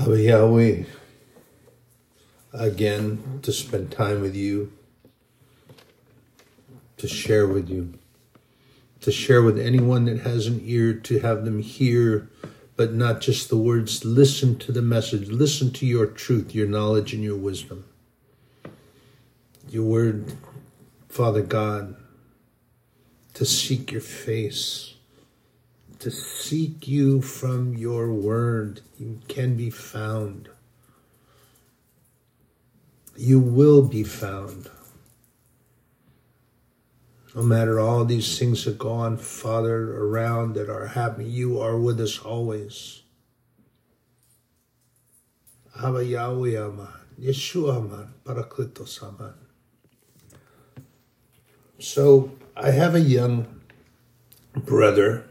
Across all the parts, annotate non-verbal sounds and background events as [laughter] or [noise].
Abba Yahweh, again to spend time with you, to share with you, to share with anyone that has an ear, to have them hear, but not just the words. Listen to the message, listen to your truth, your knowledge, and your wisdom. Your word, Father God, to seek your face to seek you from your word. You can be found. You will be found. No matter all these things that go on, Father, around that are happening, you are with us always. Yahweh Yeshua Parakletos. So I have a young brother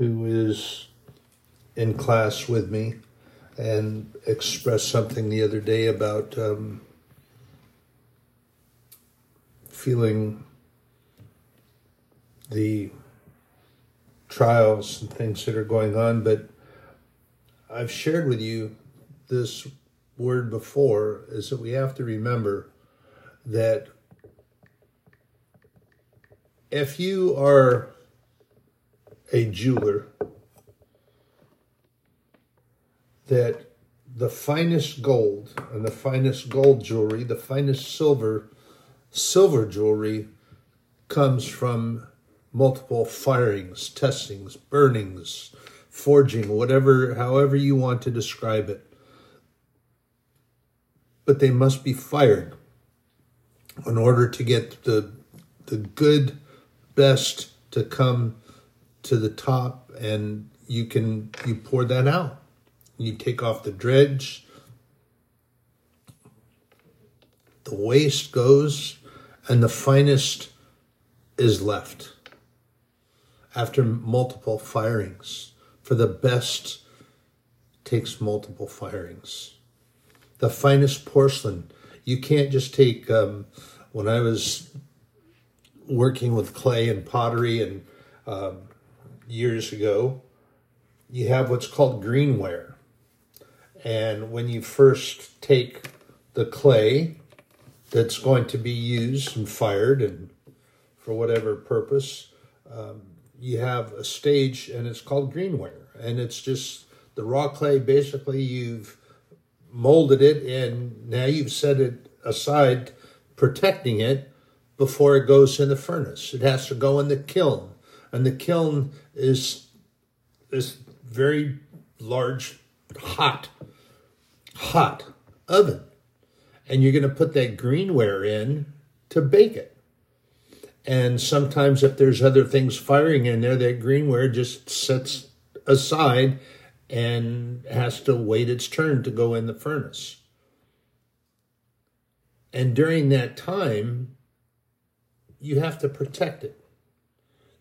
who is in class with me and expressed something the other day about um, feeling the trials and things that are going on. But I've shared with you this word before is that we have to remember that if you are a jeweler that the finest gold and the finest gold jewelry, the finest silver, silver jewelry comes from multiple firings, testings, burnings, forging, whatever, however you want to describe it. But they must be fired in order to get the, the good, best to come to the top and you can you pour that out. You take off the dredge. The waste goes and the finest is left after multiple firings. For the best takes multiple firings. The finest porcelain. You can't just take um, when i was working with clay and pottery and um, years ago, you have what's called greenware. And when you first take the clay that's going to be used and fired and for whatever purpose, um, you have a stage and it's called greenware. And it's just the raw clay, basically, you've molded it and now you've set it aside, protecting it before it goes in the furnace. It has to go in the kiln and the kiln is this very large, hot, hot oven. And you're going to put that greenware in to bake it. And sometimes, if there's other things firing in there, that greenware just sets aside and has to wait its turn to go in the furnace. And during that time, you have to protect it.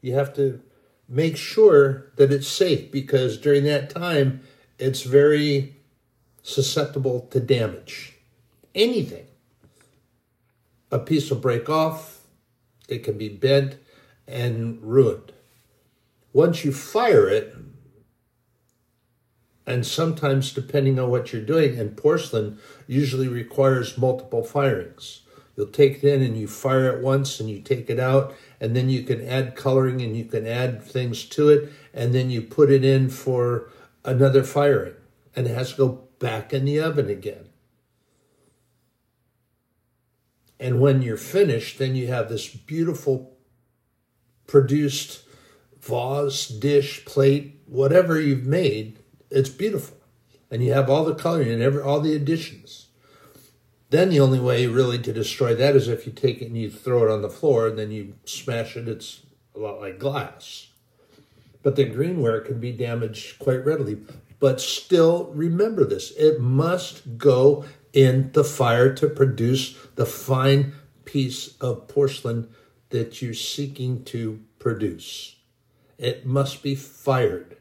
You have to make sure that it's safe because during that time, it's very susceptible to damage. Anything. A piece will break off, it can be bent and ruined. Once you fire it, and sometimes depending on what you're doing, and porcelain usually requires multiple firings. You'll take it in and you fire it once and you take it out, and then you can add coloring and you can add things to it, and then you put it in for another firing, and it has to go back in the oven again. And when you're finished, then you have this beautiful produced vase, dish, plate, whatever you've made. It's beautiful. And you have all the coloring and every all the additions. Then the only way really to destroy that is if you take it and you throw it on the floor and then you smash it. It's a lot like glass. But the greenware can be damaged quite readily. But still remember this it must go in the fire to produce the fine piece of porcelain that you're seeking to produce. It must be fired.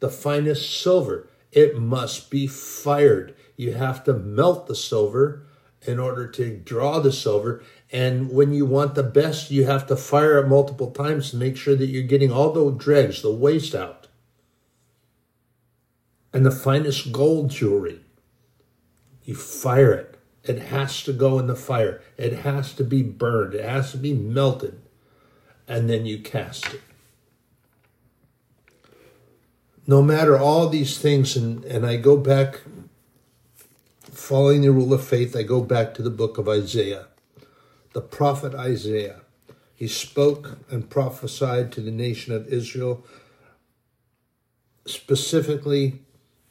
The finest silver, it must be fired you have to melt the silver in order to draw the silver. And when you want the best, you have to fire it multiple times to make sure that you're getting all the dregs, the waste out. and the finest gold jewelry. You fire it. It has to go in the fire. It has to be burned. It has to be melted. And then you cast it. No matter all these things, and, and I go back, following the rule of faith, I go back to the book of Isaiah. The prophet Isaiah. He spoke and prophesied to the nation of Israel specifically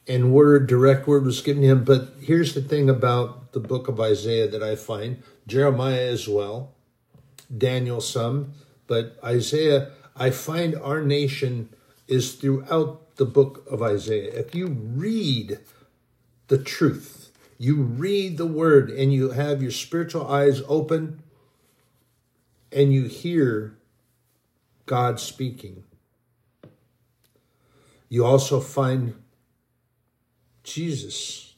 and word, direct word was given to him. But here's the thing about the book of Isaiah that I find Jeremiah as well, Daniel some, but Isaiah, I find our nation is throughout the book of Isaiah. If you read the truth, you read the word, and you have your spiritual eyes open, and you hear God speaking. You also find Jesus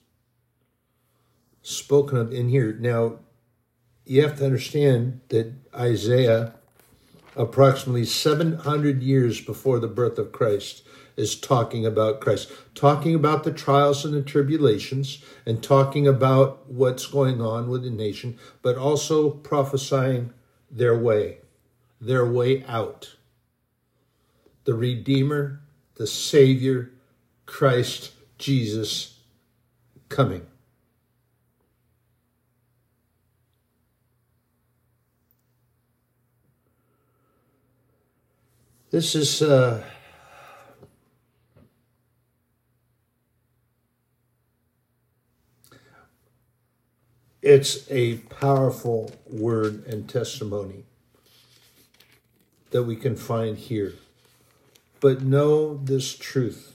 spoken of in here. Now, you have to understand that Isaiah, approximately 700 years before the birth of Christ, is talking about Christ, talking about the trials and the tribulations, and talking about what's going on with the nation, but also prophesying their way, their way out. The Redeemer, the Savior, Christ Jesus coming. This is uh, it's a powerful word and testimony that we can find here. But know this truth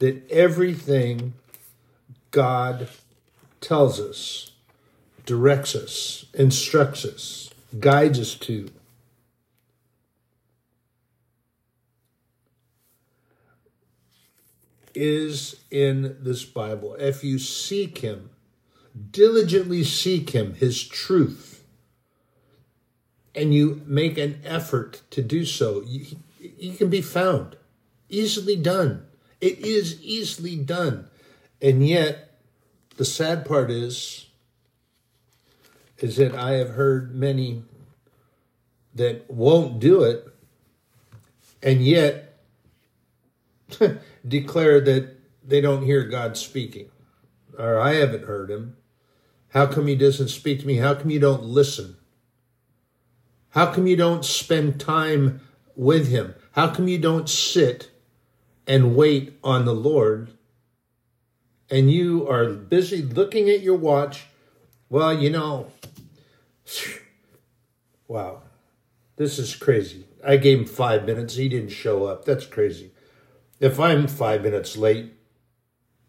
that everything God tells us, directs us, instructs us, guides us to, is in this Bible. If you seek Him, diligently seek Him, His truth, and you make an effort to do so, you, you can be found. Easily done. It is easily done. And yet, the sad part is, is that I have heard many that won't do it and yet [laughs] declare that they don't hear God speaking or I haven't heard him. How come he doesn't speak to me? How come you don't listen? How come you don't spend time with him? How come you don't sit and wait on the Lord, and you are busy looking at your watch, well, you know, [sighs] wow, this is crazy. I gave him five minutes. He didn't show up. That's crazy. If I'm five minutes late,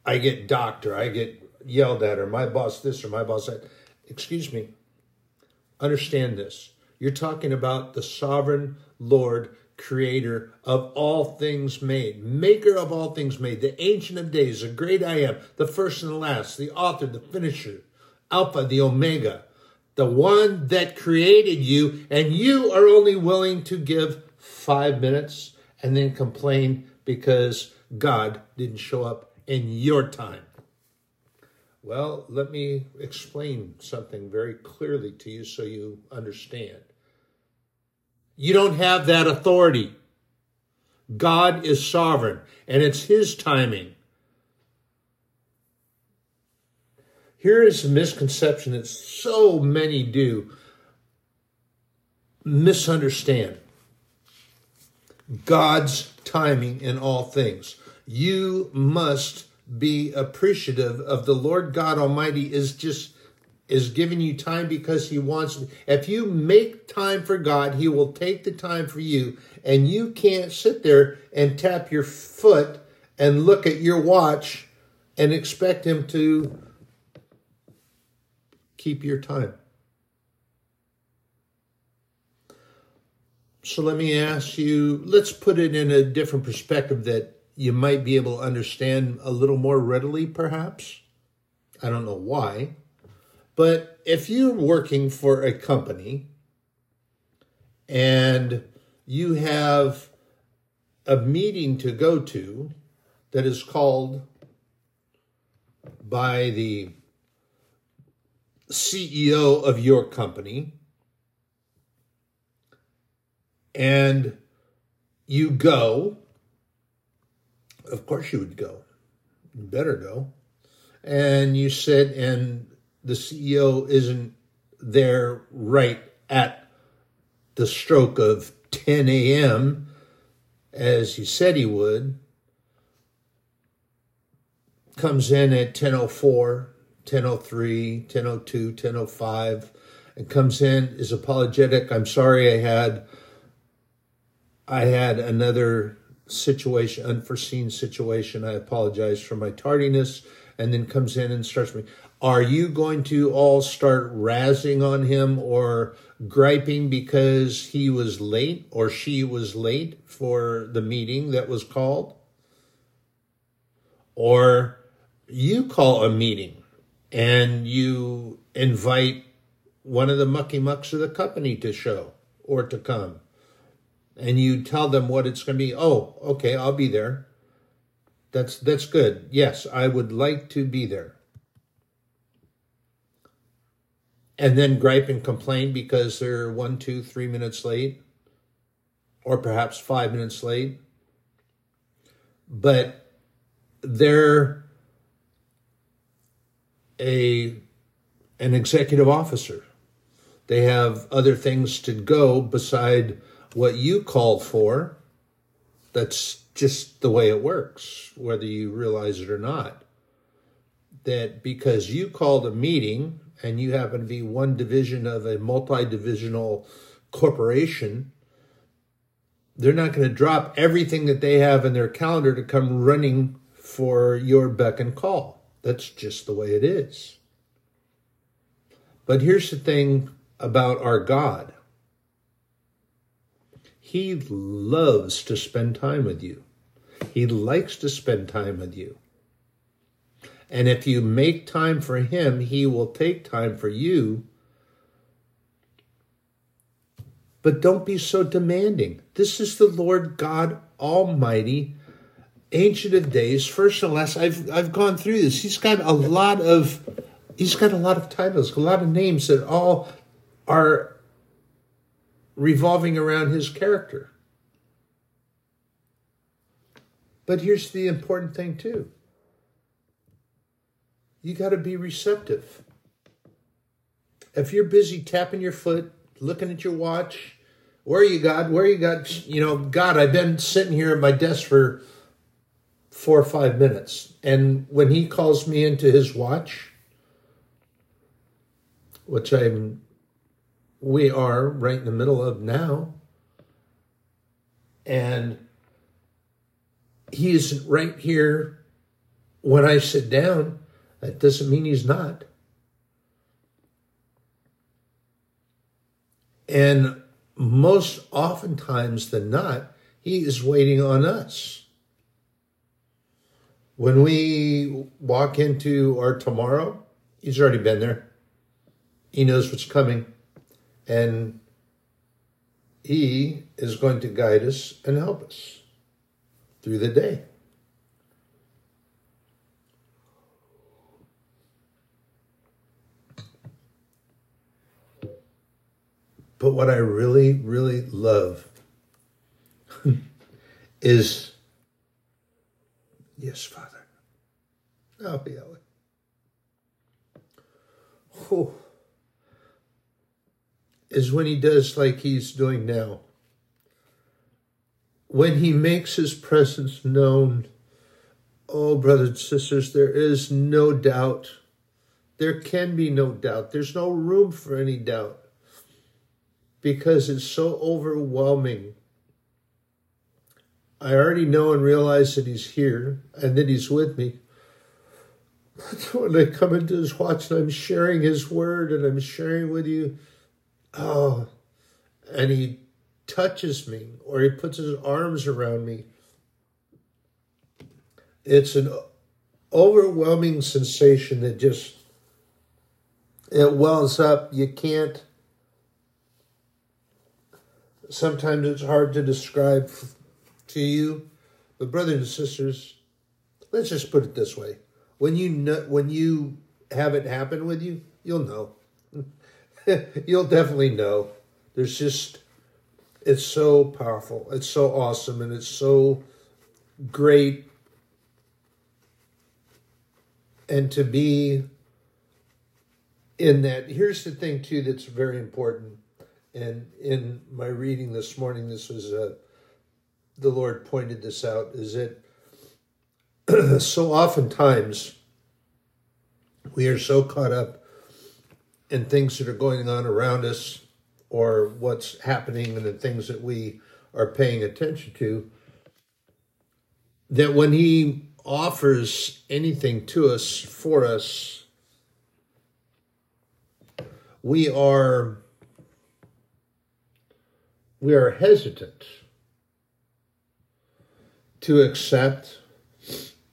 I get docked or I get yelled at or my boss this or my boss that. Excuse me. Understand this. You're talking about the sovereign Lord creator of all things made, maker of all things made, the ancient of days, the great I am, the first and the last, the author, the finisher, Alpha, the Omega, the one that created you, and you are only willing to give five minutes and then complain because God didn't show up in your time. Well, let me explain something very clearly to you so you understand. You don't have that authority. God is sovereign, and it's His timing. Here is a misconception that so many do misunderstand God's timing in all things. You must be appreciative of the Lord God Almighty is just is giving you time because he wants if you make time for God, he will take the time for you and you can't sit there and tap your foot and look at your watch and expect him to keep your time. So let me ask you, let's put it in a different perspective that you might be able to understand a little more readily, perhaps. I don't know why. But if you're working for a company and you have a meeting to go to that is called by the CEO of your company and you go, of course you would go. You better go. And you sit, and the CEO isn't there right at the stroke of 10 a.m. as he said he would. Comes in at 10.04, 10.03, 10.02, 10.05, and comes in, is apologetic. I'm sorry I had I had another situation, unforeseen situation. I apologize for my tardiness, and then comes in and starts me. Are you going to all start razzing on him or griping because he was late or she was late for the meeting that was called? Or you call a meeting and you invite one of the mucky mucks of the company to show or to come and you tell them what it's going to be. Oh, okay, I'll be there. That's that's good. Yes, I would like to be there. And then gripe and complain because they're one, two, three minutes late, or perhaps five minutes late. But they're a an executive officer. They have other things to go beside what you called for, that's just the way it works, whether you realize it or not. That because you called a meeting and you happen to be one division of a multi divisional corporation, they're not going to drop everything that they have in their calendar to come running for your beck and call. That's just the way it is. But here's the thing about our God he loves to spend time with you. He likes to spend time with you. And if you make time for him, he will take time for you. But don't be so demanding. This is the Lord God Almighty, Ancient of Days, first and last. I've I've gone through this. He's got a lot of he's got a lot of titles, a lot of names that all are revolving around his character. But here's the important thing, too you got to be receptive. If you're busy tapping your foot, looking at your watch, where you, God? Where you, God? You know, God, I've been sitting here at my desk for four or five minutes. And when he calls me into his watch, which I'm we are right in the middle of now. And he is right here when I sit down. That doesn't mean he's not. And most oftentimes than not, he is waiting on us. When we walk into our tomorrow, he's already been there. He knows what's coming and He is going to guide us and help us through the day. But what I really, really love [laughs] is, yes, Father. I'll be Ellen. Oh is when he does like he's doing now. When he makes his presence known, oh, brothers and sisters, there is no doubt. There can be no doubt. There's no room for any doubt because it's so overwhelming. I already know and realize that he's here and that he's with me. But [laughs] when I come into his watch and I'm sharing his word and I'm sharing with you, oh, and he touches me or he puts his arms around me. It's an overwhelming sensation that just it wells up. You can't. Sometimes it's hard to describe to you, but brothers and sisters, let's just put it this way: when you know, when you have it happen with you, you'll know. [laughs] you'll definitely know. There's just it's so powerful. It's so awesome, and it's so great. And to be in that, here's the thing too that's very important. And in my reading this morning, this was a, uh, the Lord pointed this out, is that [clears throat] so oftentimes we are so caught up in things that are going on around us or what's happening and the things that we are paying attention to that when he offers anything to us for us we are we are hesitant to accept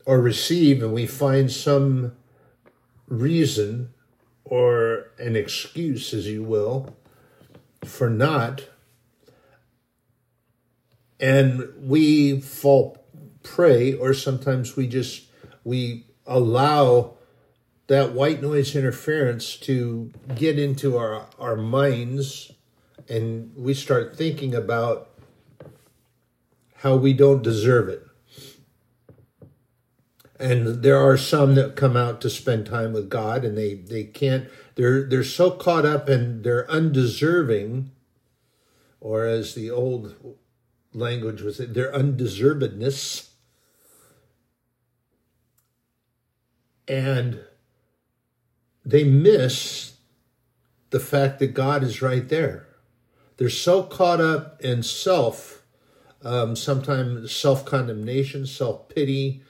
or receive and we find some reason or an excuse, as you will, for not. And we fall prey, or sometimes we just we allow that white noise interference to get into our, our minds and we start thinking about how we don't deserve it and there are some that come out to spend time with God and they they can't they're they're so caught up and they're undeserving or as the old language was their undeservedness and they miss the fact that God is right there. They're so caught up in self, um, sometimes self condemnation, self pity,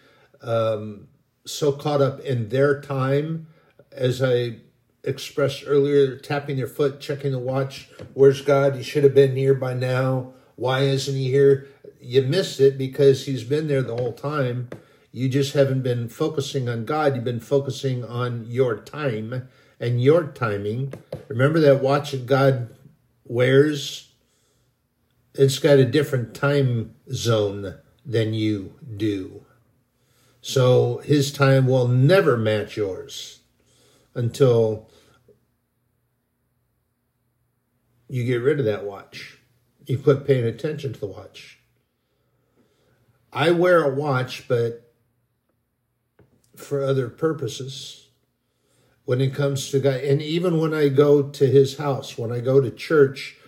um, so caught up in their time, as I expressed earlier, tapping their foot, checking the watch. Where's God? He should have been here by now. Why isn't he here? You missed it because he's been there the whole time. You just haven't been focusing on God. You've been focusing on your time and your timing. Remember that watch that God wears? It's got a different time zone than you do. So his time will never match yours until you get rid of that watch. You quit paying attention to the watch. I wear a watch, but for other purposes. When it comes to God, and even when I go to his house, when I go to church,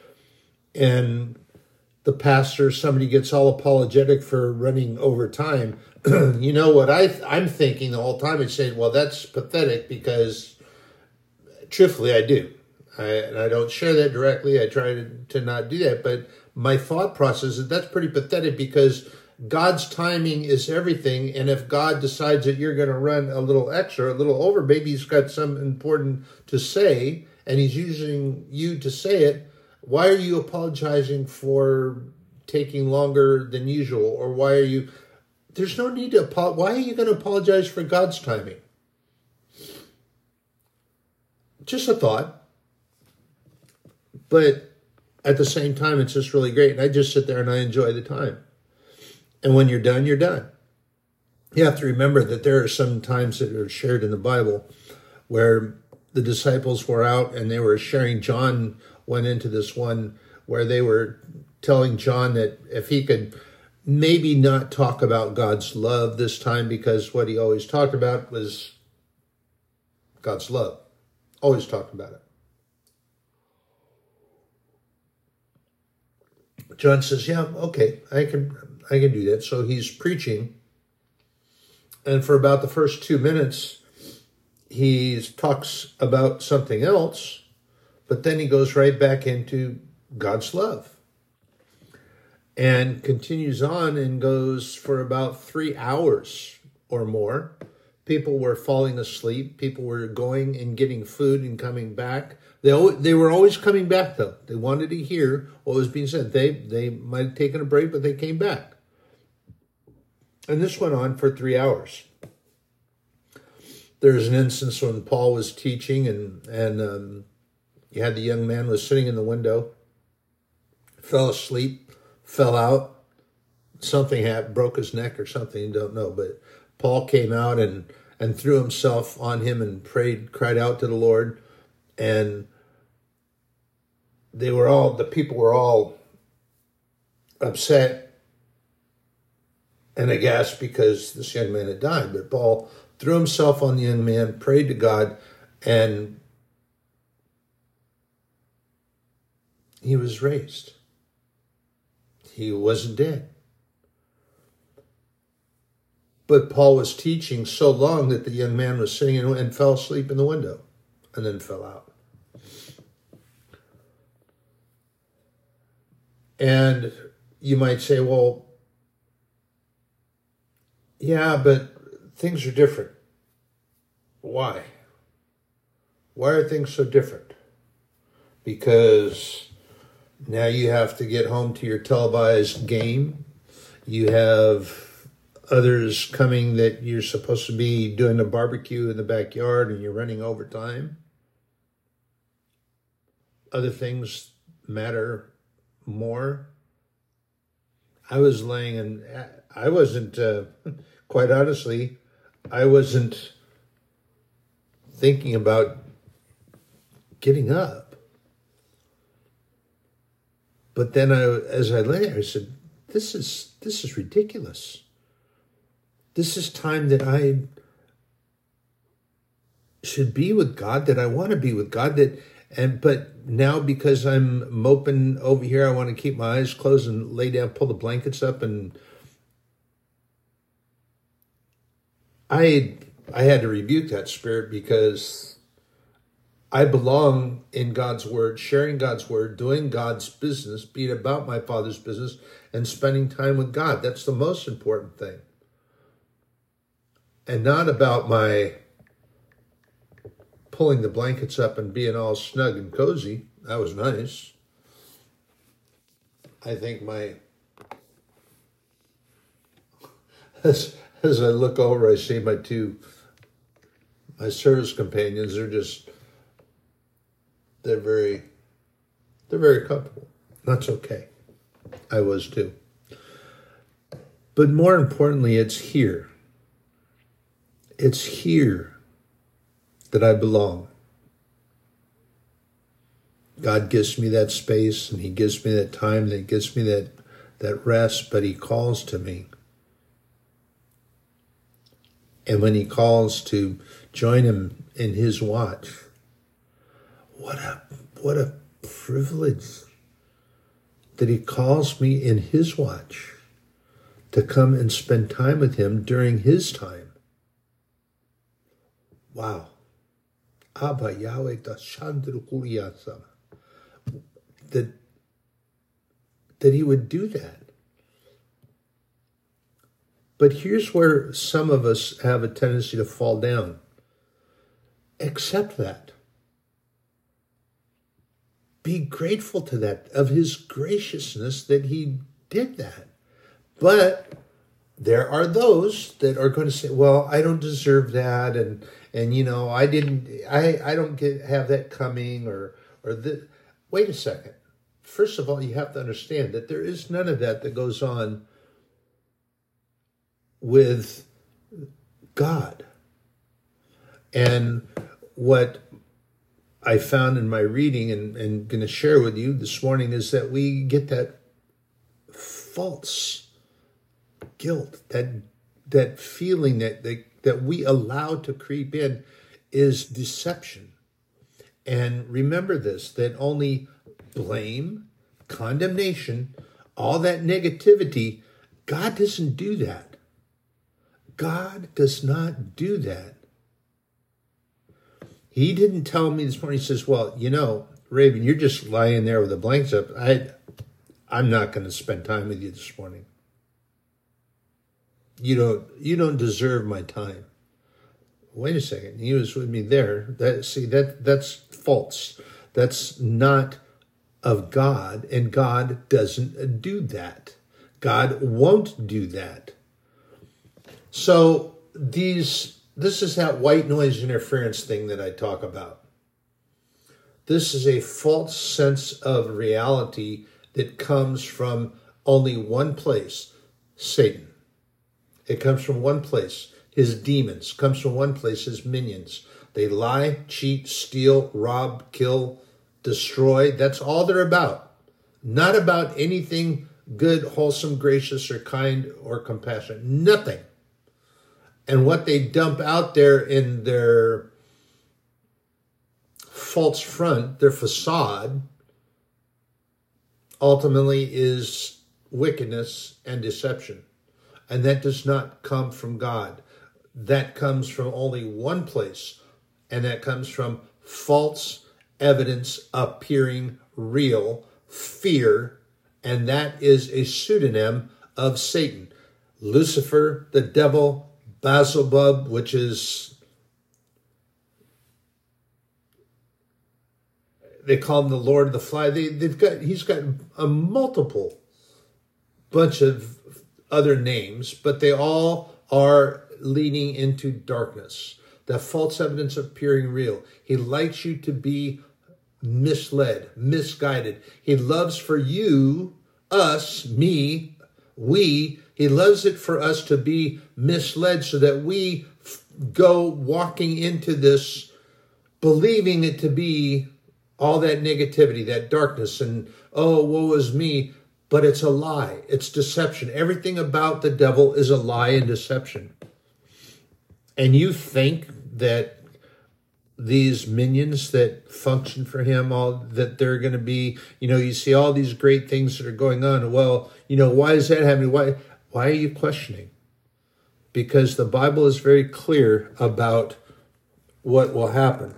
and the pastor, somebody gets all apologetic for running over time, [clears throat] you know what I I'm thinking the whole time is saying, well, that's pathetic because, truthfully, I do. I, and I don't share that directly. I try to, to not do that. But my thought process is that's pretty pathetic because God's timing is everything. And if God decides that you're going to run a little extra, a little over, maybe He's got something important to say and He's using you to say it. Why are you apologizing for taking longer than usual? Or why are you there's no need to apologize. Why are you going to apologize for God's timing? Just a thought. But at the same time, it's just really great. And I just sit there and I enjoy the time. And when you're done, you're done. You have to remember that there are some times that are shared in the Bible where the disciples were out and they were sharing. John went into this one where they were telling John that if he could maybe not talk about God's love this time because what he always talked about was God's love. Always talked about it. John says, "Yeah, okay, I can I can do that." So he's preaching and for about the first 2 minutes he talks about something else, but then he goes right back into God's love and continues on and goes for about three hours or more. People were falling asleep. People were going and getting food and coming back. They they were always coming back though. They wanted to hear what was being said. They they might have taken a break, but they came back. And this went on for three hours. There's an instance when Paul was teaching, and and um, you had the young man was sitting in the window, fell asleep, fell out. Something happened, broke his neck or something, you don't know. But Paul came out and and threw himself on him and prayed, cried out to the Lord, and they were all the people were all upset and aghast because this young man had died. But Paul threw himself on the young man, prayed to God, and he was raised. He wasn't dead. But Paul was teaching so long that the young man was sitting and fell asleep in the window and then fell out. And you might say, well, yeah, but things are different. Why? Why are things so different? Because now you have to get home to your televised game. You have others coming that you're supposed to be doing a barbecue in the backyard and you're running overtime. Other things matter more. I was laying and I wasn't, uh, [laughs] quite honestly, I wasn't thinking about getting up. But then I, as I lay there, I said, this is, this is ridiculous. This is time that I should be with God, that I want to be with God, that, and, but now because I'm moping over here, I want to keep my eyes closed and lay down, pull the blankets up and I I had to rebuke that spirit because I belong in God's word, sharing God's word, doing God's business, being about my Father's business, and spending time with God. That's the most important thing. And not about my pulling the blankets up and being all snug and cozy. That was nice. I think my as as I look over, I see my two my service companions. They're just they're very they're very comfortable. That's okay. I was too. But more importantly, it's here. It's here that I belong. God gives me that space and He gives me that time, that gives me that, that rest, but He calls to me. And when He calls to join Him in His watch, what a what a privilege that He calls me in His watch to come and spend time with Him during His time. Wow. Abba Yahweh Dashandru Kuriyasama. That, that he would do that. But here's where some of us have a tendency to fall down. Accept that. Be grateful to that, of his graciousness that he did that. But there are those that are going to say, well, I don't deserve that. And, and you know i didn't i i don't get have that coming or or the wait a second first of all you have to understand that there is none of that that goes on with god and what i found in my reading and, and going to share with you this morning is that we get that false guilt that that feeling that that that we allow to creep in is deception. And remember this that only blame, condemnation, all that negativity, God doesn't do that. God does not do that. He didn't tell me this morning, he says, Well, you know, Raven, you're just lying there with the blanks up. I I'm not going to spend time with you this morning. You don't you don't deserve my time. Wait a second. He was with me there. That see that that's false. That's not of god and god doesn't do that. God won't do that. So these this is that white noise interference thing that i talk about this is a false sense of reality that comes from only one place satan it comes from one place. his demons. Comes from one place, his minions. They lie, cheat, steal, rob, kill, destroy. That's all they're about. Not about anything good, wholesome, gracious, or kind or compassionate. Nothing. And what they dump out there in their false front, their facade, ultimately is wickedness and deception. And that does not come from God. That comes from only one place, and that comes from false evidence appearing real, fear, and that is a pseudonym of Satan. Lucifer, the devil, Beelzebub, which is they call him the Lord of the Fly. They, they've got he's got a multiple bunch of other names, but they all are leading into darkness. That false evidence appearing real. He likes you to be misled, misguided. He loves for you, us, me, we. He loves it for us to be misled so that we go walking into this believing it to be all that negativity, that darkness, and oh, woe is me. But it's a lie. It's deception. Everything about the devil is a lie and deception. And you think that these minions that function for him, all that they're going to be, you know, you see all these great things that are going on. Well, you know, why is that happening? Why, why are you questioning? Because the Bible is very clear about what will happen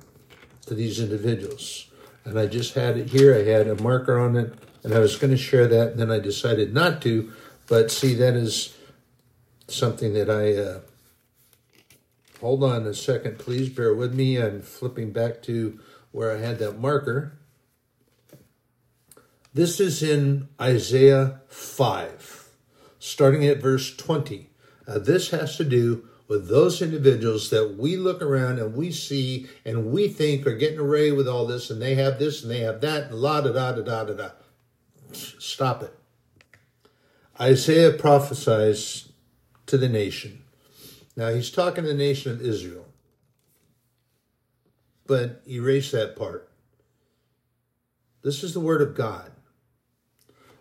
to these individuals and I just had it here. I had a marker on it, and I was going to share that, and then I decided not to. But see, that is something that I. Uh, hold on a second, please. Bear with me. I'm flipping back to where I had that marker. This is in Isaiah 5, starting at verse 20. Now, this has to do with those individuals that we look around and we see and we think are getting away with all this and they have this and they have that la da da da da da da. Stop it. Isaiah prophesies to the nation. Now he's talking to the nation of Israel. But erase that part. This is the word of God.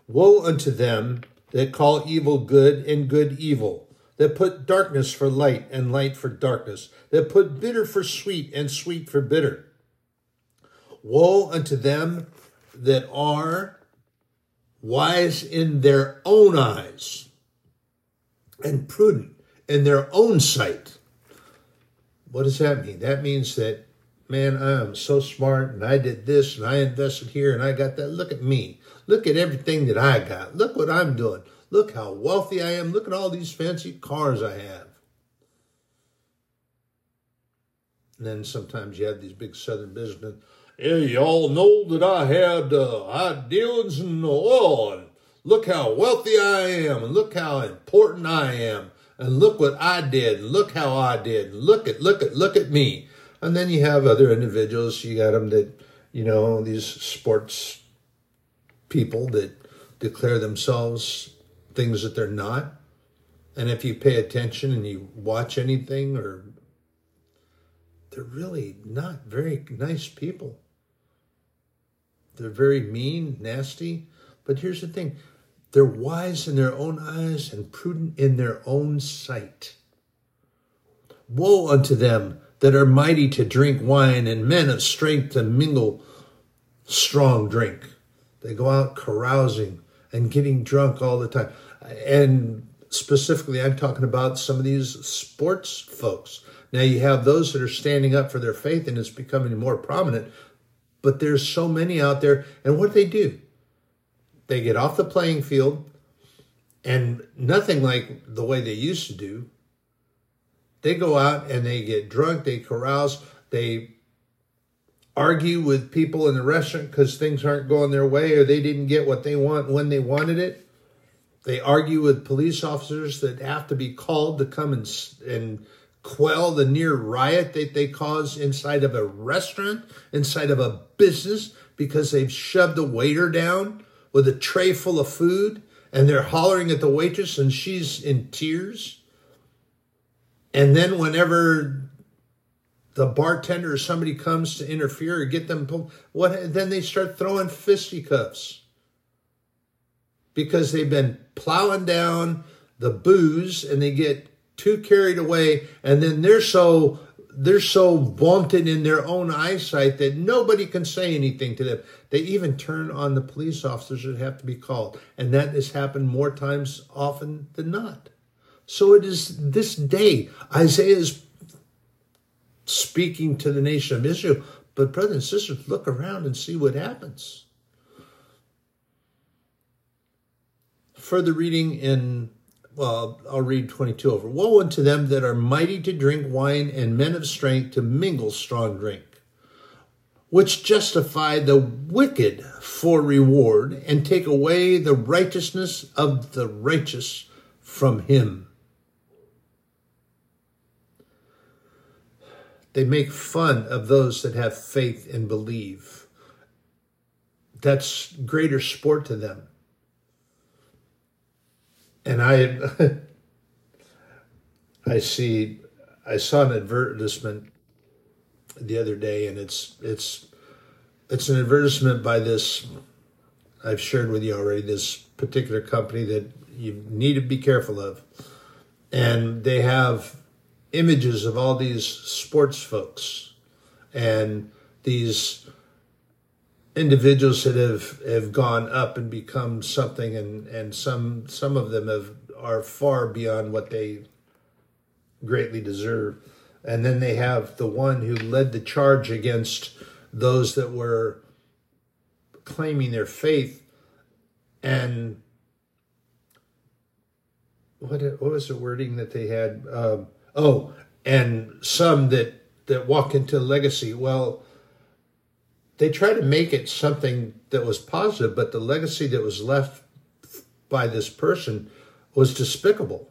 Woe unto them that call evil good and good evil that put darkness for light and light for darkness, that put bitter for sweet and sweet for bitter. Woe unto them that are wise in their own eyes and prudent in their own sight. What does that mean? That means that, man, I am so smart and I did this and I invested here and I got that. Look at me. Look at everything that I got. Look what I'm doing. Look how wealthy I am. Look at all these fancy cars I have. And then sometimes you have these big southern businessmen. Yeah, you all know that I had uh, I dealings in oil, and look how wealthy I am, and look how important I am, and look what I did, and look how I did, and look at look at look at me. And then you have other individuals. You got them that you know these sports people that declare themselves things that they're not. And if you pay attention and you watch anything, or they're really not very nice people. They're very mean, nasty. But here's the thing they're wise in their own eyes and prudent in their own sight. Woe unto them that are mighty to drink wine and men of strength to mingle strong drink. They go out carousing and getting drunk all the time and specifically, I'm talking about some of these sports folks. Now, you have those that are standing up for their faith, and it's becoming more prominent. But there's so many out there, and what do they do? They get off the playing field, and nothing like the way they used to do. They go out and they get drunk, they carouse, they argue with people in the restaurant because things aren't going their way or they didn't get what they want when they wanted it they argue with police officers that have to be called to come and, and quell the near riot that they cause inside of a restaurant, inside of a business, because they've shoved a waiter down with a tray full of food and they're hollering at the waitress and she's in tears. And then whenever the bartender or somebody comes to interfere or get them what then they start throwing fisticuffs because they've been plowing down the booze and they get too carried away and then they're so they're so vaunted in their own eyesight that nobody can say anything to them. They even turn on the police officers that have to be called. And that has happened more times often than not. So it is this day. Isaiah is speaking to the nation of Israel. But, brothers and sisters, look around and see what happens. Further reading in well, I'll read 22 over. Woe unto them that are mighty to drink wine and men of strength to mingle strong drink, which justify the wicked for reward and take away the righteousness of the righteous from him. They make fun of those that have faith and believe. That's greater sport to them and I [laughs] I see I saw an advertisement the other day and it's it's it's an advertisement by this I've shared with you already this particular company that you need to be careful of and they have images of all these sports folks and these individuals that have, have gone up and become something and, and some some of them have are far beyond what they greatly deserve. And then they have the one who led the charge against those that were claiming their faith and what what was the wording that they had? Um, oh, and some that that walk into legacy. Well, they try to make it something that was positive, but the legacy that was left by this person was despicable.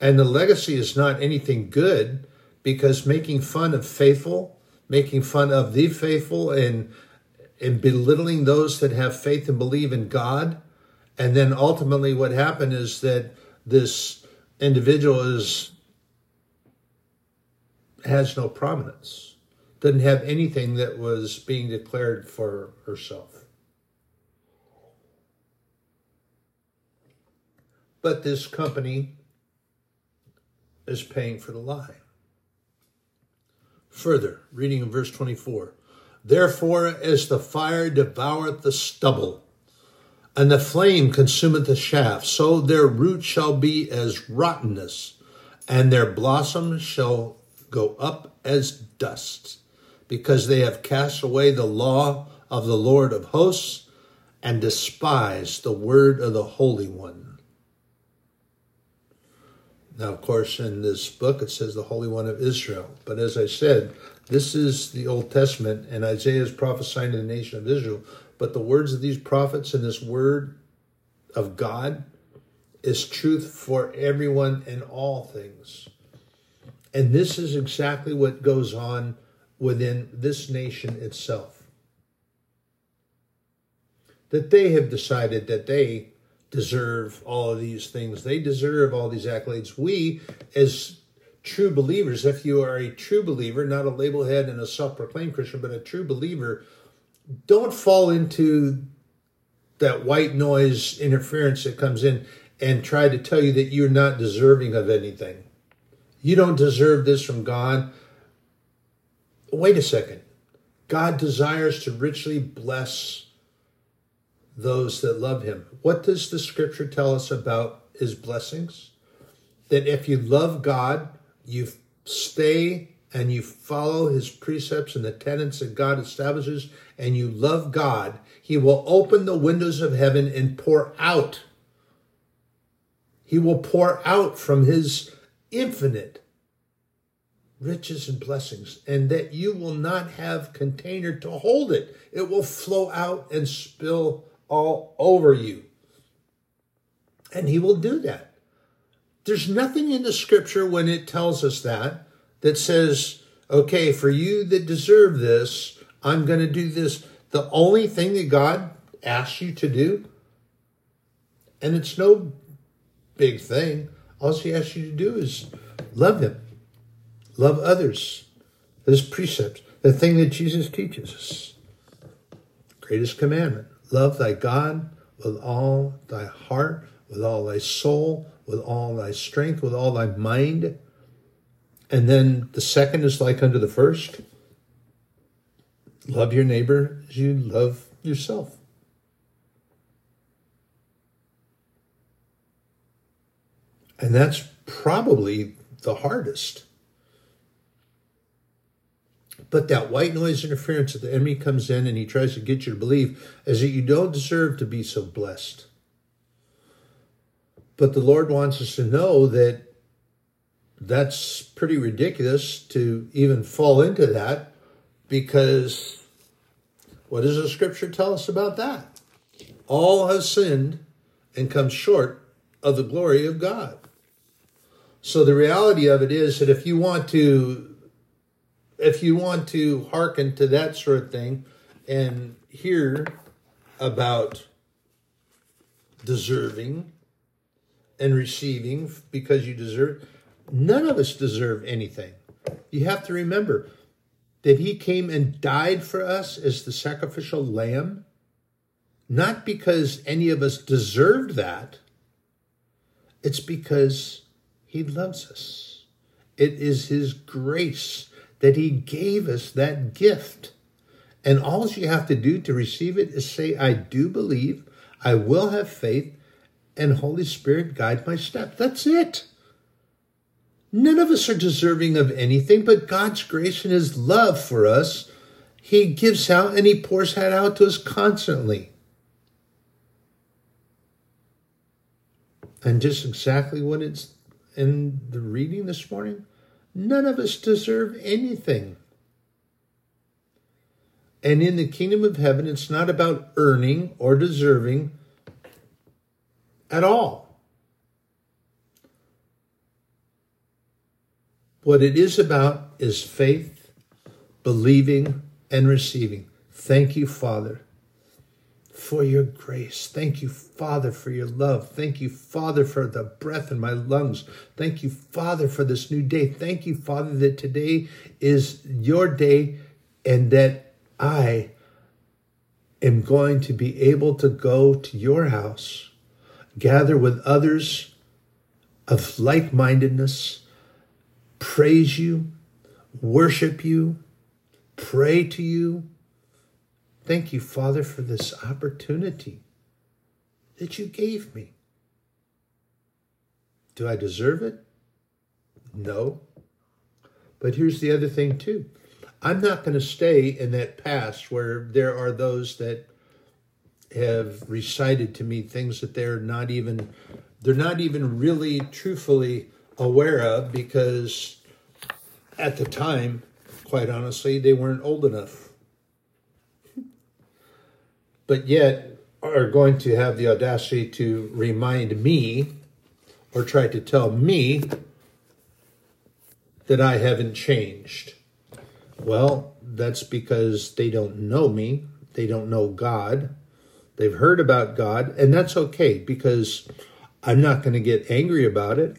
And the legacy is not anything good because making fun of faithful, making fun of the faithful, and and belittling those that have faith and believe in God, and then ultimately what happened is that this individual is has no prominence didn't have anything that was being declared for herself. But this company is paying for the lie. Further, reading in verse 24 Therefore, as the fire devoureth the stubble, and the flame consumeth the shaft, so their root shall be as rottenness, and their blossom shall go up as dust because they have cast away the law of the Lord of hosts and despised the word of the Holy One. Now, of course, in this book it says the Holy One of Israel. But as I said, this is the Old Testament, and Isaiah is prophesying to the nation of Israel. But the words of these prophets and this word of God is truth for everyone and all things. And this is exactly what goes on within this nation itself. That they have decided that they deserve all of these things, they deserve all these accolades. We, as true believers, if you are a true believer, not a label head and a self proclaimed Christian, but a true believer, don't fall into that white noise interference that comes in and try to tell you that you're not deserving of anything. You don't deserve this from God wait a second. God desires to richly bless those that love him. What does the scripture tell us about his blessings? That if you love God, you stay and you follow his precepts and the tenets that God establishes, and you love God, he will open the windows of heaven and pour out. He will pour out from his infinite riches and blessings, and that you will not have container to hold it. It will flow out and spill all over you. And he will do that. There's nothing in the scripture when it tells us that that says, okay, for you that deserve this, I'm going to do this. The only thing that God asks you to do, and it's no big thing, all he asks you to do is love him Love others. This precept, the thing that Jesus teaches us. Greatest commandment. Love thy God with all thy heart, with all thy soul, with all thy strength, with all thy mind. And then the second is like unto the first. Love your neighbor as you love yourself. And that's probably the hardest. But that white noise interference that the enemy comes in and he tries to get you to believe is that you don't deserve to be so blessed. But the Lord wants us to know that that's pretty ridiculous to even fall into that because what does the scripture tell us about that? All have sinned and come short of the glory of God. So the reality of it is that if you want to if you want to hearken to that sort of thing and hear about deserving and receiving because you deserve none of us deserve anything. You have to remember that he came and died for us as the sacrificial lamb not because any of us deserved that. It's because he loves us. It is His grace that He gave us that gift. And all you have to do to receive it is say, I do believe, I will have faith, and Holy Spirit guide my step. That's it. None of us are deserving of anything but God's grace and His love for us. He gives out and He pours that out to us constantly. And just exactly what it's in the reading this morning, none of us deserve anything. And in the kingdom of heaven, it's not about earning or deserving at all. What it is about is faith, believing, and receiving. Thank you, Father for your grace. Thank you, Father, for your love. Thank you, Father, for the breath in my lungs. Thank you, Father, for this new day. Thank you, Father, that today is your day and that I am going to be able to go to your house, gather with others of like mindedness, praise you, worship you, pray to you Thank you, Father, for this opportunity that you gave me. Do I deserve it? No. But here's the other thing, too. I'm not going to stay in that past where there are those that have recited to me things that they're not even they're not even really truthfully aware of because at the time quite honestly they weren't old enough but yet are going to have the audacity to remind me or try to tell me that I haven't changed. Well, that's because they don't know me, they don't know God. They've heard about God, and that's okay because I'm not going to get angry about it.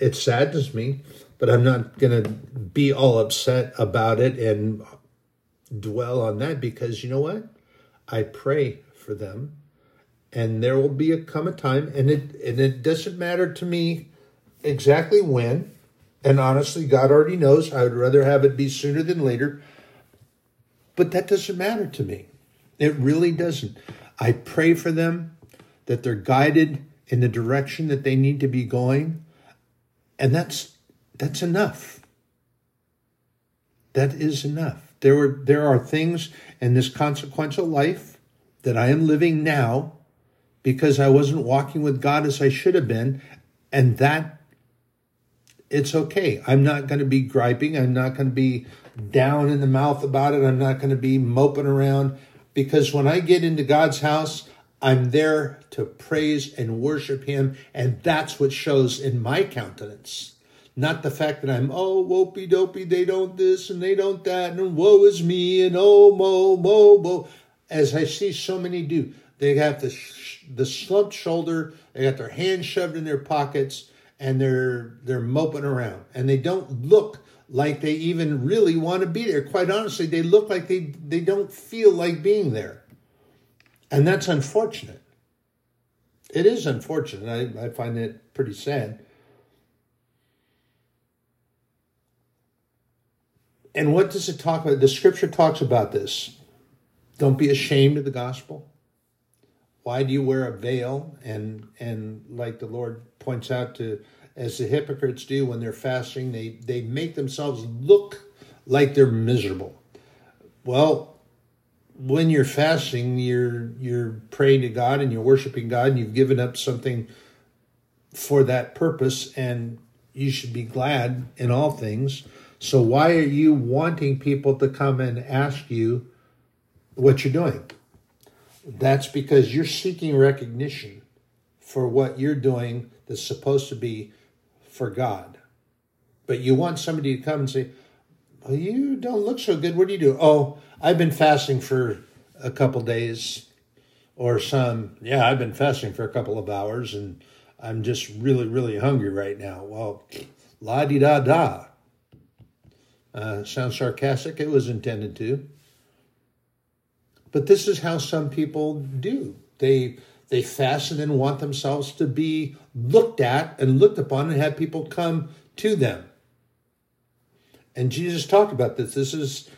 It saddens me, but I'm not going to be all upset about it and dwell on that because you know what? I pray for them. And there will be a come a time, and it and it doesn't matter to me exactly when. And honestly, God already knows. I would rather have it be sooner than later. But that doesn't matter to me. It really doesn't. I pray for them that they're guided in the direction that they need to be going. And that's that's enough. That is enough. There were there are things in this consequential life that I am living now because I wasn't walking with God as I should have been, and that it's okay. I'm not going to be griping. I'm not going to be down in the mouth about it. I'm not going to be moping around because when I get into God's house, I'm there to praise and worship Him, and that's what shows in my countenance. Not the fact that I'm, oh, wopey dopey, they don't this and they don't that, and woe is me, and oh, mo, mo, mo. As I see so many do, they have the, the slumped shoulder, they got their hands shoved in their pockets, and they're they're moping around and they don't look like they even really want to be there. Quite honestly, they look like they they don't feel like being there. And that's unfortunate. It is unfortunate. I, I find it pretty sad. And what does it talk about? The scripture talks about this. Don't be ashamed of the gospel. Why do you wear a veil? And and like the Lord points out to as the hypocrites do when they're fasting, they, they make themselves look like they're miserable. Well, when you're fasting, you're you're praying to God and you're worshiping God and you've given up something for that purpose and you should be glad in all things. So why are you wanting people to come and ask you what you're doing? That's because you're seeking recognition for what you're doing that's supposed to be for God. But you want somebody to come and say, well, you don't look so good. What do you do? Oh, I've been fasting for a couple days. Or some, yeah, I've been fasting for a couple of hours and I'm just really, really hungry right now. Well, la di da da. Uh, sounds sarcastic. It was intended to. But this is how some people do. They they fast and want themselves to be looked at and looked upon and have people come to them. And Jesus talked about this. This is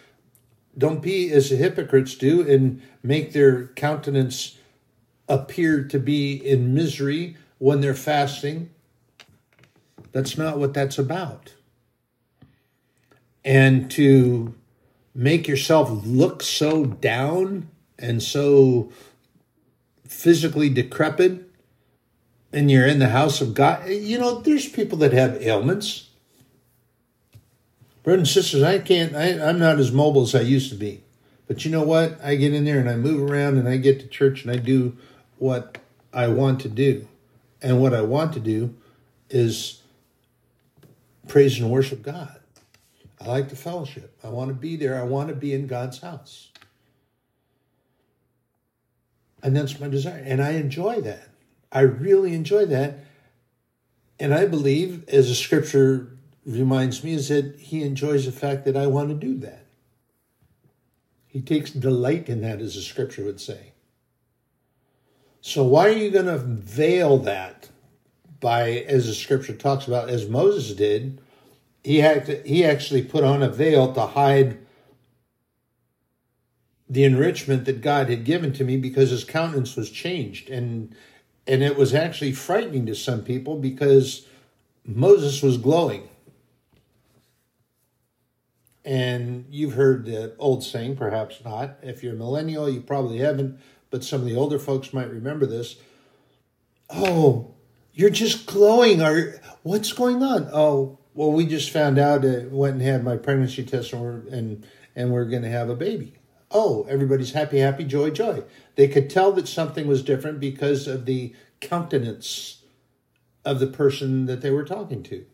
don't be as the hypocrites do and make their countenance appear to be in misery when they're fasting. That's not what that's about. And to make yourself look so down and so physically decrepit and you're in the house of God, you know, there's people that have ailments. Brothers and sisters, I can't, I, I'm not as mobile as I used to be. But you know what? I get in there and I move around and I get to church and I do what I want to do. And what I want to do is praise and worship God. I like the fellowship. I want to be there. I want to be in God's house. And that's my desire. And I enjoy that. I really enjoy that. And I believe, as the scripture reminds me, is that he enjoys the fact that I want to do that. He takes delight in that, as the scripture would say. So why are you going to veil that by, as the scripture talks about, as Moses did? He had to, he actually put on a veil to hide the enrichment that God had given to me because his countenance was changed and and it was actually frightening to some people because Moses was glowing. And you've heard the old saying, perhaps not. If you're a millennial, you probably haven't, but some of the older folks might remember this. Oh, you're just glowing. Are what's going on? Oh, well, we just found out. that went and had my pregnancy test, and we're and and we're going to have a baby oh, everybody's happy, happy, joy, joy. They could tell that something was different because of the countenance of the person that they were talking to.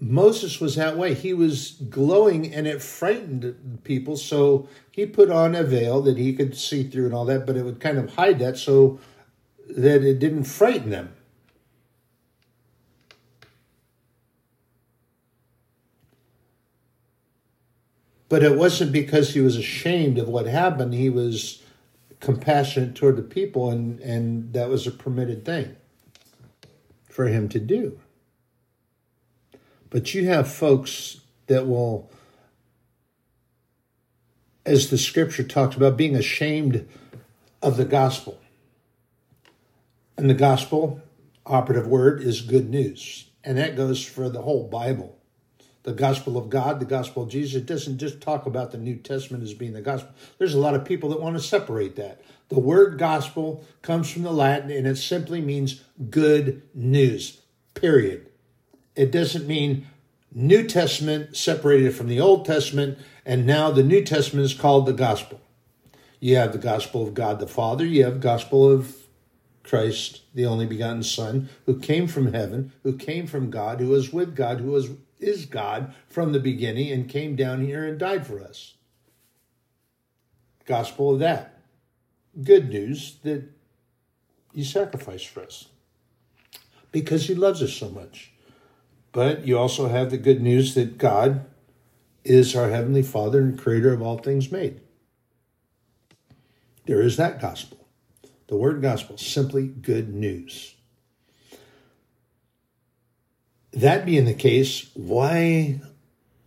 Moses was that way. He was glowing and it frightened people. So he put on a veil that he could see through and all that, but it would kind of hide that so that it didn't frighten them. But it wasn't because he was ashamed of what happened. He was compassionate toward the people, and, and that was a permitted thing for him to do. But you have folks that will, as the scripture talks about, being ashamed of the gospel. And the gospel, operative word, is good news. And that goes for the whole Bible the gospel of God, the gospel of Jesus. It doesn't just talk about the New Testament as being the gospel. There's a lot of people that want to separate that. The word gospel comes from the Latin and it simply means good news, period. It doesn't mean New Testament separated from the Old Testament and now the New Testament is called the gospel. You have the gospel of God the Father, you have gospel of Christ, the only begotten Son, who came from heaven, who came from God, who was with God, who was is God from the beginning and came down here and died for us. Gospel of that. Good news that He sacrificed for us because he loves us so much. But you also have the good news that God is our Heavenly Father and creator of all things made. There is that gospel. The word gospel, simply good news. That being the case, why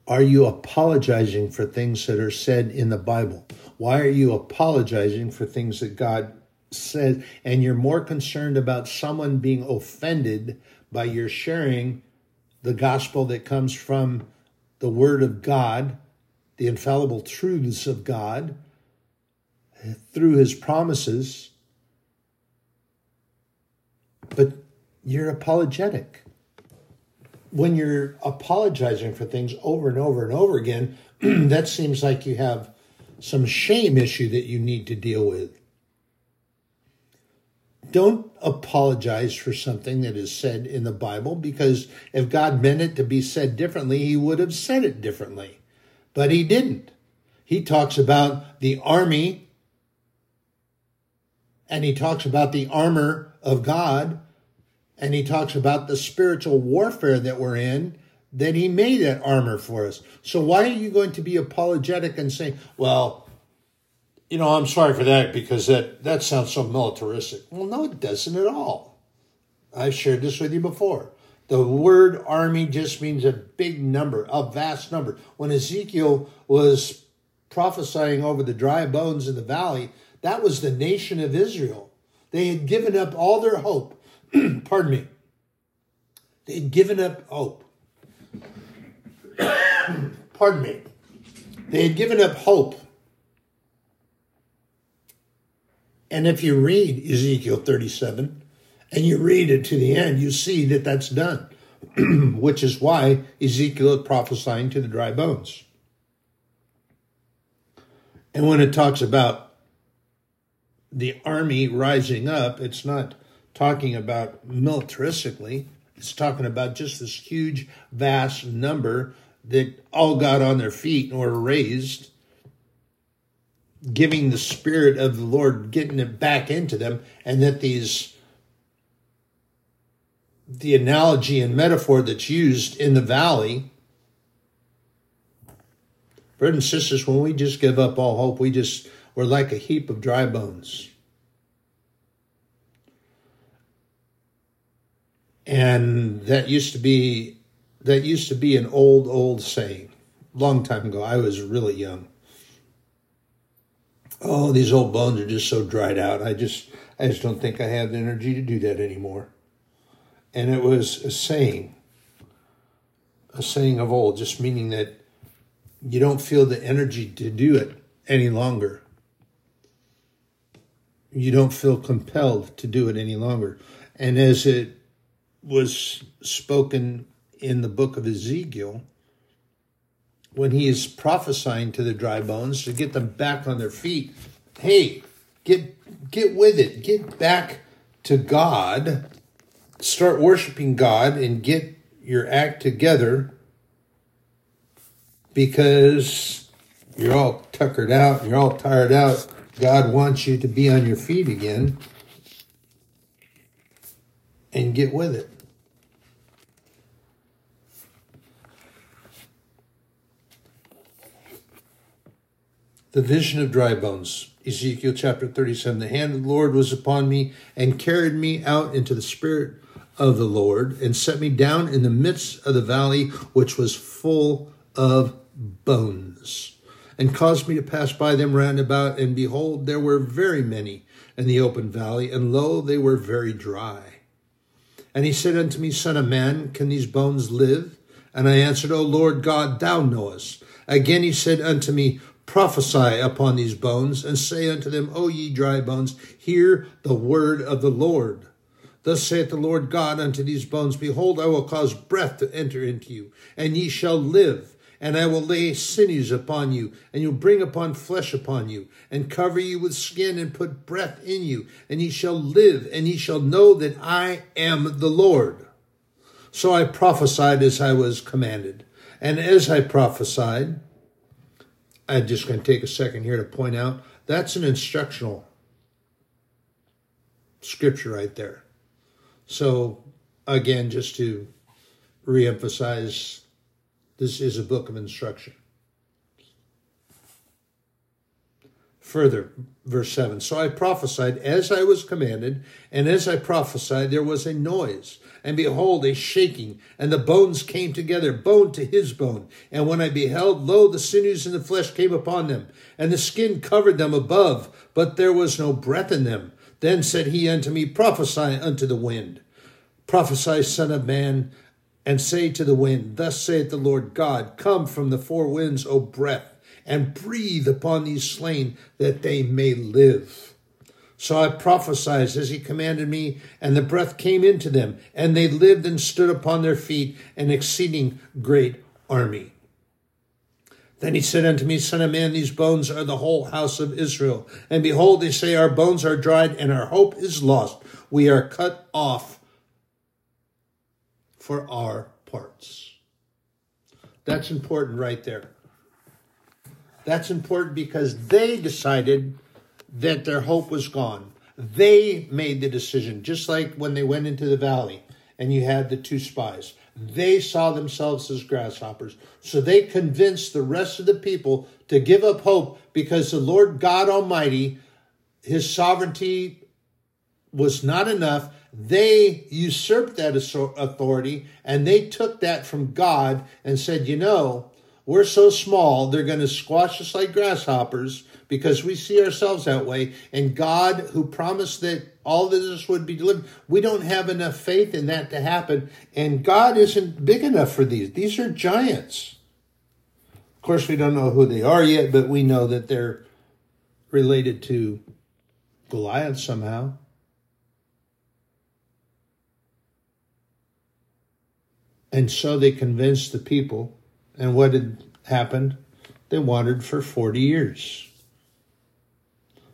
are you apologizing for things that are said in the Bible? Why are you apologizing for things that God said? And you're more concerned about someone being offended by your sharing the gospel that comes from the Word of God, the infallible truths of God through His promises. But you're apologetic when you're apologizing for things over and over and over again, [clears throat] that seems like you have some shame issue that you need to deal with. Don't apologize for something that is said in the Bible because if God meant it to be said differently, he would have said it differently. But he didn't. He talks about the army and he talks about the armor of God and he talks about the spiritual warfare that we're in, then he made that armor for us. So why are you going to be apologetic and say, well, you know, I'm sorry for that because that, that sounds so militaristic. Well, no, it doesn't at all. I've shared this with you before. The word army just means a big number, a vast number. When Ezekiel was prophesying over the dry bones in the valley, that was the nation of Israel. They had given up all their hope. [clears throat] pardon me, they had given up hope. [clears throat] pardon me. They had given up hope. And if you read Ezekiel 37 and you read it to the end, you see that that's done, [clears throat] which is why Ezekiel is prophesying to the dry bones. And when it talks about the army rising up, it's not talking about militaristically. It's talking about just this huge, vast number that all got on their feet and were raised, giving the Spirit of the Lord, getting it back into them, and that these, the analogy and metaphor that's used in the valley, brothers and sisters, when we just give up all hope, we just, we're like a heap of dry bones. And that used to be that used to be an old old saying. Long time ago i was really young. Oh these old bones are just so dried out. I just i just don't think i have the energy to do that anymore. And it was a saying a saying of old just meaning that you don't feel the energy to do it any longer. You don't feel compelled to do it any longer. And as it was spoken in the book of Ezekiel when he is prophesying to the dry bones to get them back on their feet. Hey, get get with it. Get back to God. Start worshiping God and get your act together because you're all tuckered out, you're all tired out. God wants you to be on your feet again and get with it. The vision of dry bones, Ezekiel chapter 37. The hand of the Lord was upon me and carried me out into the spirit of the Lord and set me down in the midst of the valley, which was full of bones, and caused me to pass by them round about. And behold, there were very many in the open valley, and lo, they were very dry. And he said unto me, Son of man, can these bones live? And I answered, O Lord God, thou knowest. Again he said unto me, Prophesy upon these bones, and say unto them, O ye dry bones, hear the word of the Lord. Thus saith the Lord God unto these bones, Behold, I will cause breath to enter into you, and ye shall live. And I will lay sinews upon you, and you'll bring upon flesh upon you, and cover you with skin, and put breath in you, and ye shall live, and ye shall know that I am the Lord. So I prophesied as I was commanded. And as I prophesied, I'm just going to take a second here to point out that's an instructional scripture right there. So, again, just to reemphasize, this is a book of instruction. Further, verse 7 So I prophesied as I was commanded, and as I prophesied, there was a noise, and behold, a shaking, and the bones came together, bone to his bone. And when I beheld, lo, the sinews and the flesh came upon them, and the skin covered them above, but there was no breath in them. Then said he unto me, Prophesy unto the wind. Prophesy, Son of Man, and say to the wind, Thus saith the Lord God, Come from the four winds, O breath and breathe upon these slain that they may live. So I prophesied as he commanded me, and the breath came into them, and they lived and stood upon their feet, an exceeding great army. Then he said unto me, Son of man, these bones are the whole house of Israel. And behold, they say, Our bones are dried, and our hope is lost. We are cut off for our parts. That's important right there. That's important because they decided that their hope was gone. They made the decision, just like when they went into the valley and you had the two spies. They saw themselves as grasshoppers. So they convinced the rest of the people to give up hope because the Lord God Almighty, his sovereignty was not enough. They usurped that authority and they took that from God and said, you know, we're so small, they're going to squash us like grasshoppers because we see ourselves that way. And God, who promised that all this would be delivered, we don't have enough faith in that to happen. And God isn't big enough for these. These are giants. Of course, we don't know who they are yet, but we know that they're related to Goliath somehow. And so they convinced the people and what had happened? They wandered for 40 years.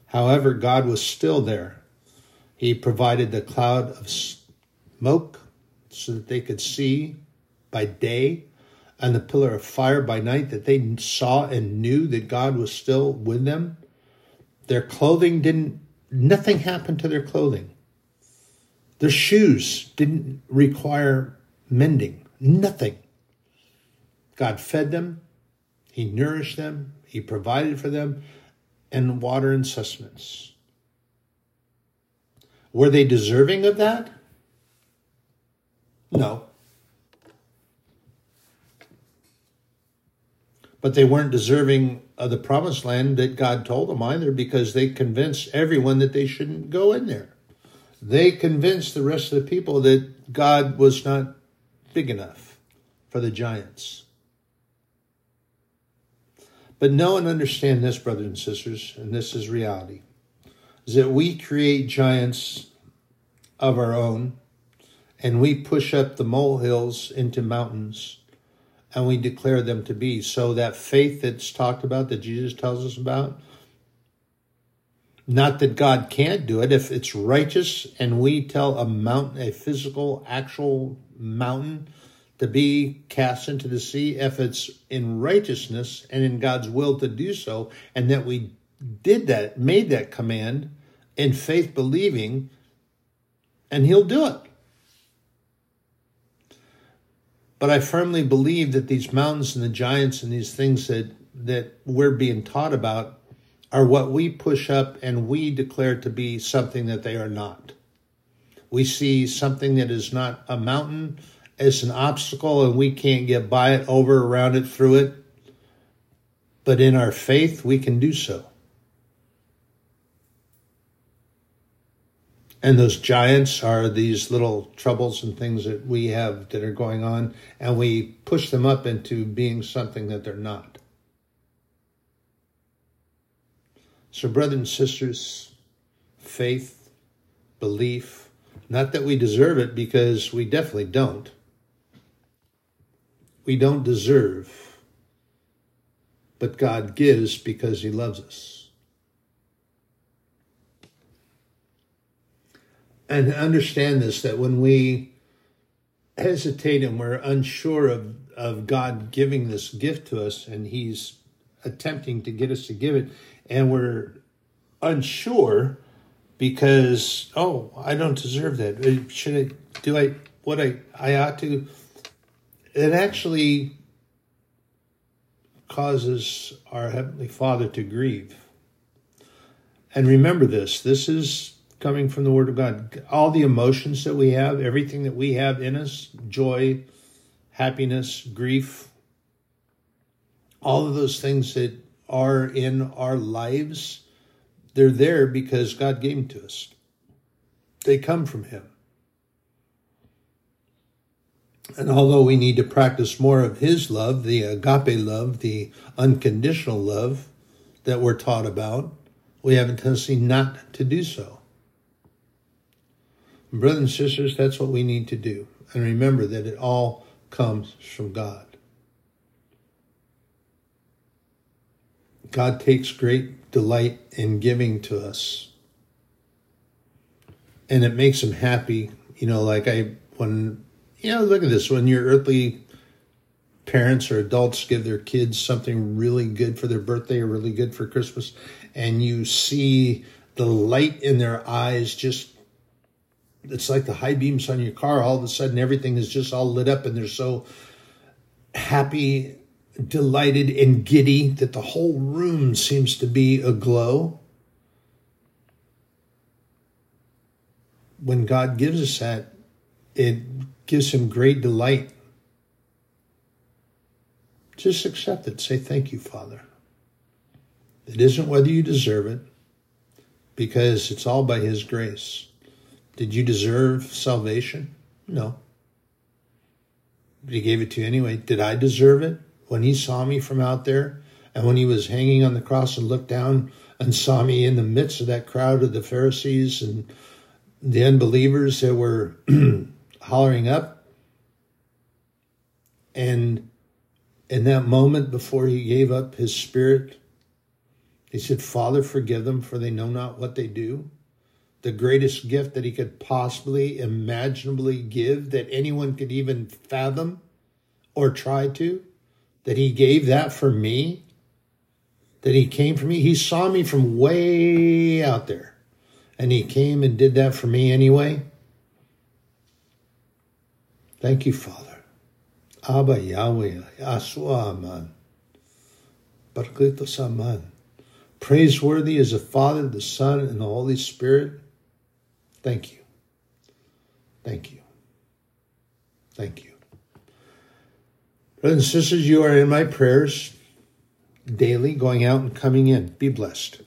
However, God was still there. He provided the cloud of smoke so that they could see by day, and the pillar of fire by night that they saw and knew that God was still with them. Their clothing didn't, nothing happened to their clothing. Their shoes didn't require mending, nothing. God fed them, He nourished them, He provided for them, and water and sustenance. Were they deserving of that? No. But they weren't deserving of the promised land that God told them either because they convinced everyone that they shouldn't go in there. They convinced the rest of the people that God was not big enough for the giants. But know and understand this, brothers and sisters, and this is reality, is that we create giants of our own and we push up the molehills into mountains and we declare them to be. So that faith that's talked about, that Jesus tells us about, not that God can't do it. If it's righteous and we tell a mountain, a physical, actual mountain, to be cast into the sea if it's in righteousness and in God's will to do so, and that we did that, made that command in faith believing, and He'll do it. But I firmly believe that these mountains and the giants and these things that, that we're being taught about are what we push up and we declare to be something that they are not. We see something that is not a mountain it's an obstacle and we can't get by it, over, around it, through it. But in our faith, we can do so. And those giants are these little troubles and things that we have that are going on, and we push them up into being something that they're not. So, brothers and sisters, faith, belief, not that we deserve it because we definitely don't we don't deserve, but God gives because He loves us. And understand this that when we hesitate and we're unsure of, of God giving this gift to us, and He's attempting to get us to give it, and we're unsure, because oh I don't deserve that. Uh, should I do I what I I ought to? It actually causes our heavenly Father to grieve. And remember this: this is coming from the Word of God. All the emotions that we have, everything that we have in us, joy, happiness, grief, all of those things that are in our lives they're there because God gave them to us. They come from Him. And although we need to practice more of His love, the agape love, the unconditional love that we're taught about, we have a tendency not to do so. Brothers and sisters, that's what we need to do. And remember that it all comes from God. God takes great delight in giving to us. And it makes him happy. You know, like I, when, you know, look at this. When your earthly parents or adults give their kids something really good for their birthday or really good for Christmas, and you see the light in their eyes just it's like the high beams on your car all of a sudden everything is just all lit up and they're so happy delighted and giddy that the whole room seems to be aglow. When God gives us that, it gives him great delight. Just accept it. Say, Thank you, Father. It isn't whether you deserve it, because it's all by His grace. Did you deserve salvation? No. But He gave it to you anyway. Did I deserve it? when he saw me from out there and when he was hanging on the cross and looked down and saw me in the midst of that crowd of the Pharisees and the unbelievers that were [clears throat] hollering up. And in that moment before he gave up his spirit, he said, Father, forgive them, for they know not what they do. The greatest gift that he could possibly imaginably give that anyone could even fathom or try to that he gave that for me, that he came for me. He saw me from way out there and he came and did that for me anyway. Thank you, Father. Abba Yahweh, Yahshua Aman. Barklitos Aman. Praiseworthy is the Father, the Son, and the Holy Spirit. Thank you. Thank you. Thank you. Brothers and sisters, you are in my prayers daily, going out and coming in. Be blessed.